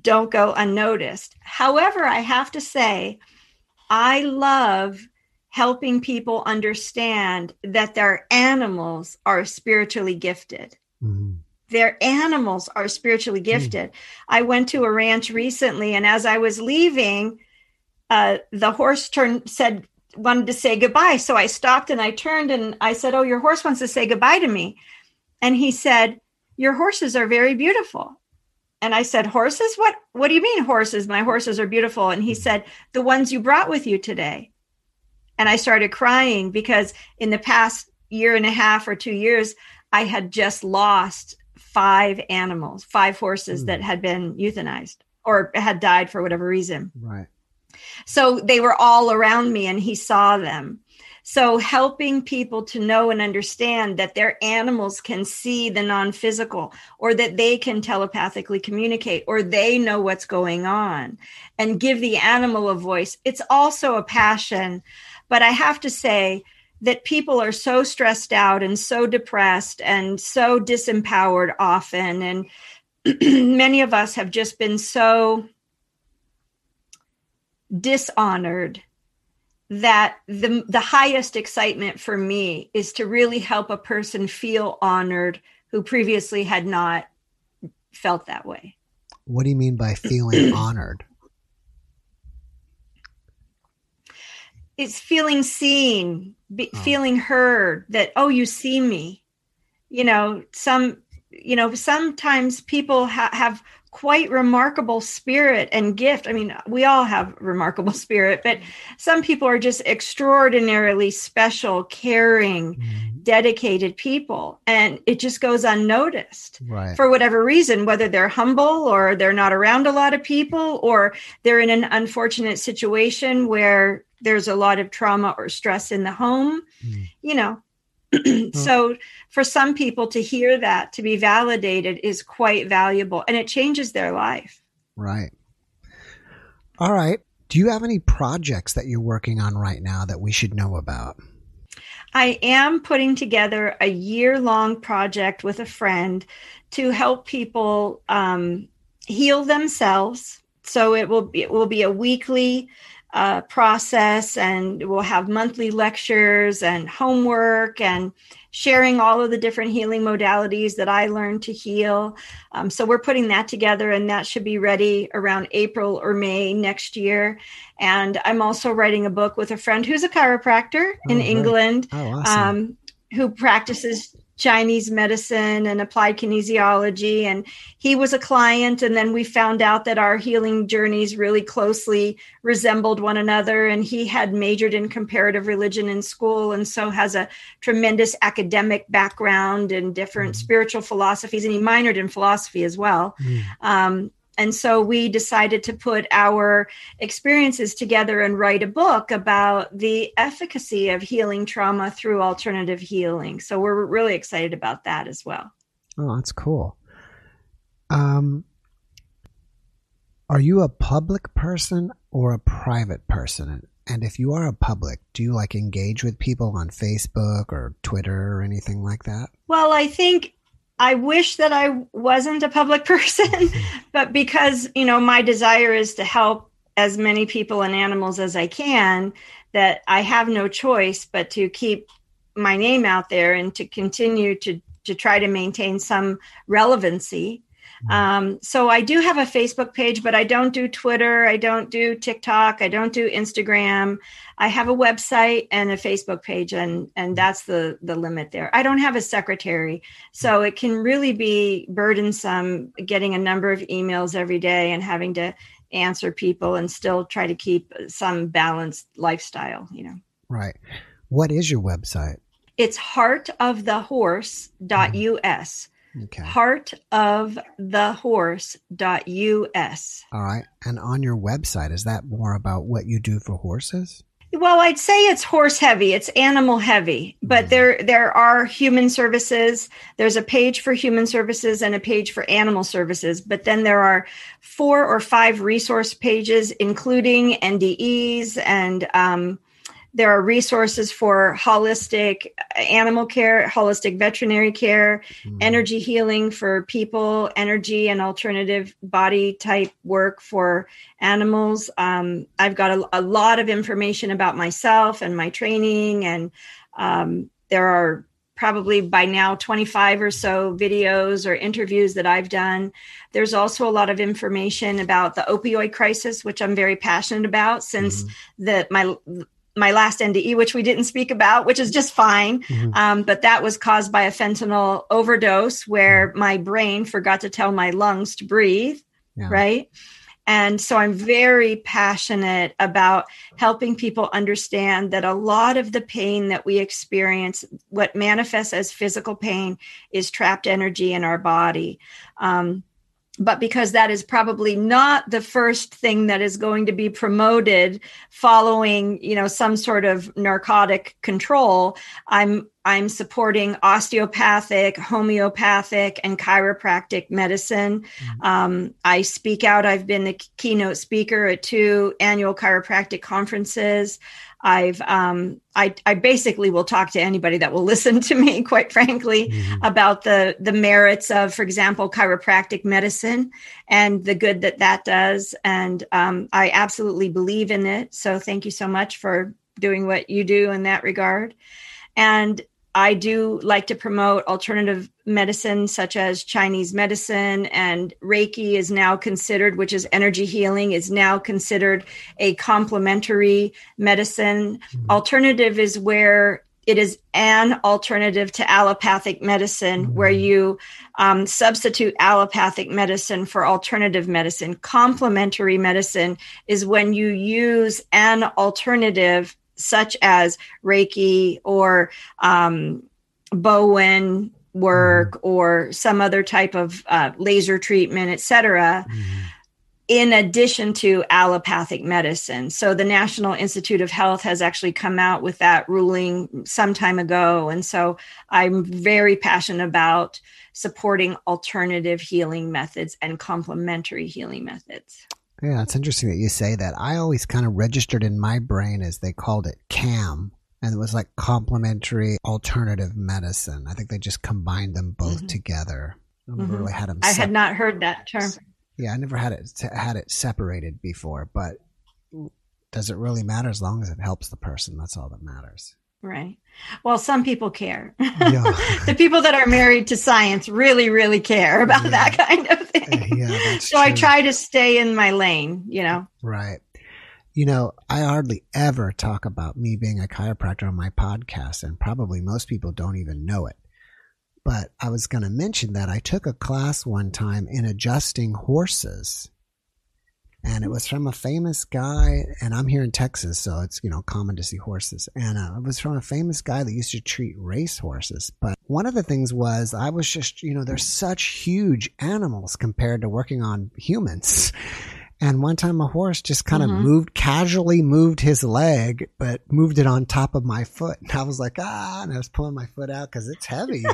don't go unnoticed however i have to say i love helping people understand that their animals are spiritually gifted Mhm. Their animals are spiritually gifted. I went to a ranch recently, and as I was leaving, uh, the horse turned said wanted to say goodbye. So I stopped and I turned and I said, "Oh, your horse wants to say goodbye to me," and he said, "Your horses are very beautiful." And I said, "Horses? What? What do you mean horses? My horses are beautiful." And he said, "The ones you brought with you today." And I started crying because in the past year and a half or two years, I had just lost five animals, five horses Hmm. that had been euthanized or had died for whatever reason. Right. So they were all around me and he saw them. So helping people to know and understand that their animals can see the non physical or that they can telepathically communicate or they know what's going on and give the animal a voice. It's also a passion. But I have to say, that people are so stressed out and so depressed and so disempowered often and many of us have just been so dishonored that the the highest excitement for me is to really help a person feel honored who previously had not felt that way. What do you mean by feeling honored? It's feeling seen, be, Oh. feeling heard that oh you see me. You know, some you know, sometimes people ha- have quite remarkable spirit and gift. I mean, we all have remarkable spirit, but some people are just extraordinarily special, caring, Mhm. dedicated people, and it just goes unnoticed Right. for whatever reason, whether they're humble or they're not around a lot of people or they're in an unfortunate situation where there's a lot of trauma or stress in the home, Mm. you know. so for some people to hear that, to be validated is quite valuable and it changes their life. Right. All right. Do you have any projects that you're working on right now that we should know about? I am putting together a year long project with a friend to help people um, heal themselves. So it will be, it will be a weekly uh, process, and we'll have monthly lectures and homework and sharing all of the different healing modalities that I learned to heal. Um, so we're putting that together, and that should be ready around April or May next year. And I'm also writing a book with a friend who's a chiropractor in Oh. England Oh, awesome. um, who practices Chinese medicine and applied kinesiology. And he was a client. And then we found out that our healing journeys really closely resembled one another. And he had majored in comparative religion in school and so has a tremendous academic background in different Mhm. spiritual philosophies. And he minored in philosophy as well. Mm. Um, and so we decided to put our experiences together and write a book about the efficacy of healing trauma through alternative healing. So we're really excited about that as well. Oh, that's cool. Um, are you a public person or a private person? And if you are a public, do you like engage with people on Facebook or Twitter or anything like that? Well, I think I wish that I wasn't a public person, but because, you know, my desire is to help as many people and animals as I can, that I have no choice but to keep my name out there and to continue to to try to maintain some relevancy. Mm-hmm. Um, so I do have a Facebook page, but I don't do Twitter. I don't do TikTok. I don't do Instagram. I have a website and a Facebook page, and and mm-hmm. that's the the limit there. I don't have a secretary, so mm-hmm. it can really be burdensome getting a number of emails every day and having to answer people and still try to keep some balanced lifestyle. You know. Right. What is your website? It's heartofthehorse.us. Okay. Heartofthehorse.us. All right. And on your website, is that more about what you do for horses? Well, I'd say it's horse heavy. It's animal heavy, but there there are human services. There's a page for human services and a page for animal services, but then there are four or five resource pages, including NDEs and um, there are resources for holistic animal care, holistic veterinary care, mm. energy healing for people, energy and alternative body type work for animals. Um, I've got a, a, lot of information about myself and my training, and um, there are probably by now 25 or so videos or interviews that I've done. There's also a lot of information about the opioid crisis, which I'm very passionate about since mm-hmm. the my my last NDE, which we didn't speak about, which is just fine. Mm-hmm. Um, but that was caused by a fentanyl overdose where mm-hmm. my brain forgot to tell my lungs to breathe. Yeah. Right. And so I'm very passionate about helping people understand that a lot of the pain that we experience, what manifests as physical pain, is trapped energy in our body. Um, but because that is probably not the first thing that is going to be promoted following you know some sort of narcotic control i'm i'm supporting osteopathic homeopathic and chiropractic medicine. Mm-hmm. um, i speak out. I've been the keynote speaker at two annual chiropractic conferences I've um, I, I basically will talk to anybody that will listen to me, quite frankly, mm-hmm. about the the merits of, for example, chiropractic medicine and the good that that does. And um, I absolutely believe in it. So thank you so much for doing what you do in that regard. And I do like to promote alternative medicine, such as Chinese medicine, and Reiki is now considered, which is energy healing, is now considered a complementary medicine. Mm-hmm. Alternative is where it is an alternative to allopathic medicine, mm-hmm. where you um, substitute allopathic medicine for alternative medicine. Complementary medicine is when you use an alternative such as Reiki or um, Bowen work mm-hmm. or some other type of uh, laser treatment, etc. Mm-hmm. In addition to allopathic medicine. So, the National Institute of Health has actually come out with that ruling some time ago. And so, I'm very passionate about supporting alternative healing methods and complementary healing methods. Yeah, it's interesting that you say that. I always kind of registered in my brain as they called it CAM, and it was like complementary alternative medicine. I think they just combined them both mm-hmm. together. I never mm-hmm. really had them. I had not heard that term. Yeah, I never had it had it separated before. But does it really matter as long as it helps the person? That's all that matters. Right. Well, some people care. Yeah. the people that are married to science really, really care about yeah. that kind of thing. Uh, yeah, so true. I try to stay in my lane, you know. Right. You know, I hardly ever talk about me being a chiropractor on my podcast, and probably most people don't even know it. But I was going to mention that I took a class one time in adjusting horses and it was from a famous guy and i'm here in texas so it's you know common to see horses. And uh, it was from a famous guy that used to treat race horses. But one of the things was i was just you know they're such huge animals compared to working on humans. And one time a horse just kind of mm-hmm. moved casually moved his leg but moved it on top of my foot. And i was like ah and i was pulling my foot out because it's heavy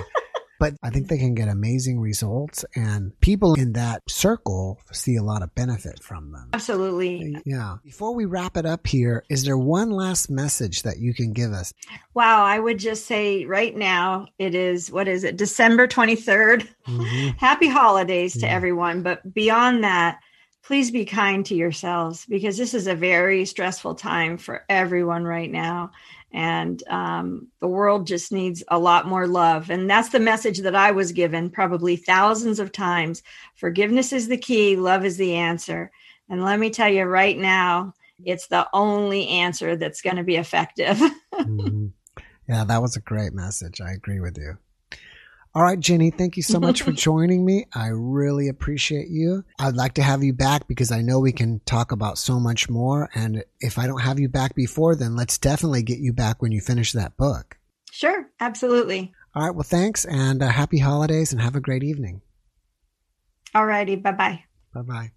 but I think they can get amazing results and people in that circle see a lot of benefit from them. Absolutely. Yeah. Before we wrap it up here, is there one last message that you can give us? Wow, I would just say right now it is what is it? December 23rd. Mm-hmm. Happy holidays to yeah. everyone, but beyond that, please be kind to yourselves because this is a very stressful time for everyone right now and um, the world just needs a lot more love. And that's the message that i was given probably thousands of times. Forgiveness is the key love is the answer. And let me tell you right now it's the only answer that's going to be effective. Mm-hmm. yeah that was a great message. I agree with you all right, Jenny, thank you so much for joining me. I really appreciate you. I'd like to have you back because I know we can talk about so much more. And if I don't have you back before, then let's definitely get you back when you finish that book. Sure, absolutely. All right, well, thanks and uh, happy holidays and have a great evening. All righty, bye bye. Bye bye.